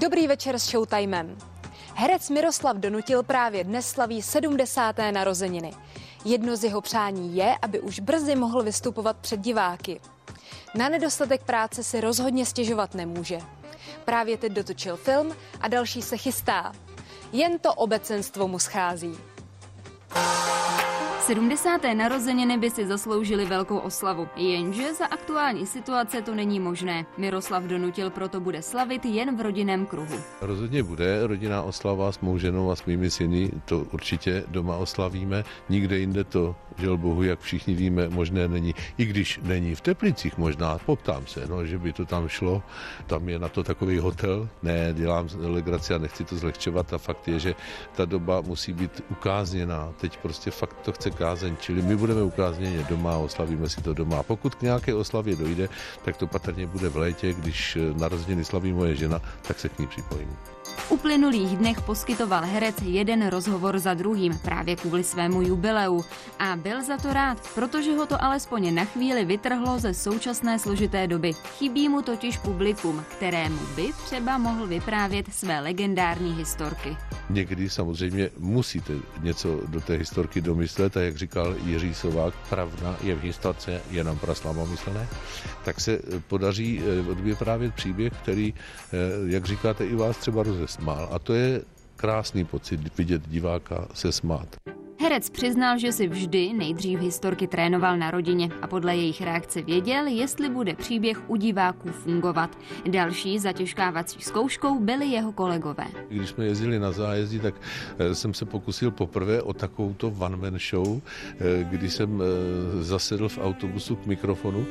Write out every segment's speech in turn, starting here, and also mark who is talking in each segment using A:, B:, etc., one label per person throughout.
A: Dobrý večer s Showtimem. Herec Miroslav Donutil právě dnes slaví 70. narozeniny. Jedno z jeho přání je, aby už brzy mohl vystupovat před diváky. Na nedostatek práce si rozhodně stěžovat nemůže. Právě teď dotočil film a další se chystá. Jen to obecenstvo mu schází.
B: 70. narozeniny by si zasloužili velkou oslavu, jenže za aktuální situace to není možné. Miroslav Donutil proto bude slavit jen v rodinném kruhu.
C: Rozhodně bude rodinná oslava s mou ženou a s mými syny, to určitě doma oslavíme. Nikde jinde to, žel bohu, jak všichni víme, možné není. I když není v Teplicích možná, poptám se, no, že by to tam šlo. Tam je na to takový hotel. Ne, dělám legraci a nechci to zlehčovat a fakt je, že ta doba musí být ukázněná. Teď prostě fakt to chce kázeň, čili my budeme ukázněně doma oslavíme si to doma. Pokud k nějaké oslavě dojde, tak to patrně bude v létě, když narozeniny slaví moje žena, tak se k ní připojím.
B: V uplynulých dnech poskytoval herec jeden rozhovor za druhým právě kvůli svému jubileu a byl za to rád, protože ho to alespoň na chvíli vytrhlo ze současné složité doby. Chybí mu totiž publikum, kterému by třeba mohl vyprávět své legendární historky.
C: Někdy samozřejmě musíte něco do té historky domyslet a jak říkal Jiří Sovák, pravda je v historce jenom pro slabomyslné, tak se podaří vyprávět příběh, který, jak říkáte, i vás třeba rozesmál. A to je krásný pocit vidět diváka se smát.
B: Herec přiznal, že si vždy nejdřív historky trénoval na rodině a podle jejich reakce věděl, jestli bude příběh u diváků fungovat. Další zatěžkávací zkouškou byli jeho kolegové.
C: Když jsme jezdili na zájezdy, tak jsem se pokusil poprvé o takovouto one-man show, kdy jsem zasedl v autobusu k mikrofonu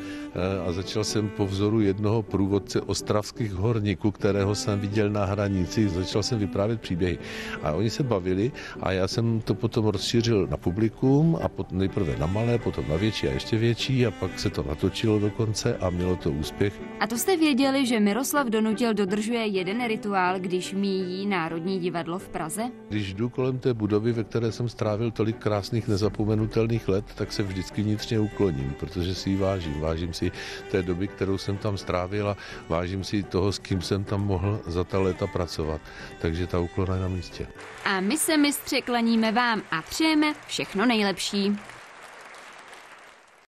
C: a začal jsem po vzoru jednoho průvodce ostravských horníků, kterého jsem viděl na hranici, začal jsem vyprávět příběhy. A oni se bavili a já jsem to potom rozšířil rozšířil na publikum a nejprve na malé, potom na větší a ještě větší a pak se to natočilo dokonce a mělo to úspěch.
B: A to jste věděli, že Miroslav Donutil dodržuje jeden rituál, když míjí Národní divadlo v Praze?
C: Když jdu kolem té budovy, ve které jsem strávil tolik krásných nezapomenutelných let, tak se vždycky vnitřně ukloním, protože si ji vážím. Vážím si té doby, kterou jsem tam strávil a vážím si toho, s kým jsem tam mohl za ta léta pracovat. Takže ta úklona je na místě.
B: A my se mistře klaníme vám a přejeme všechno nejlepší.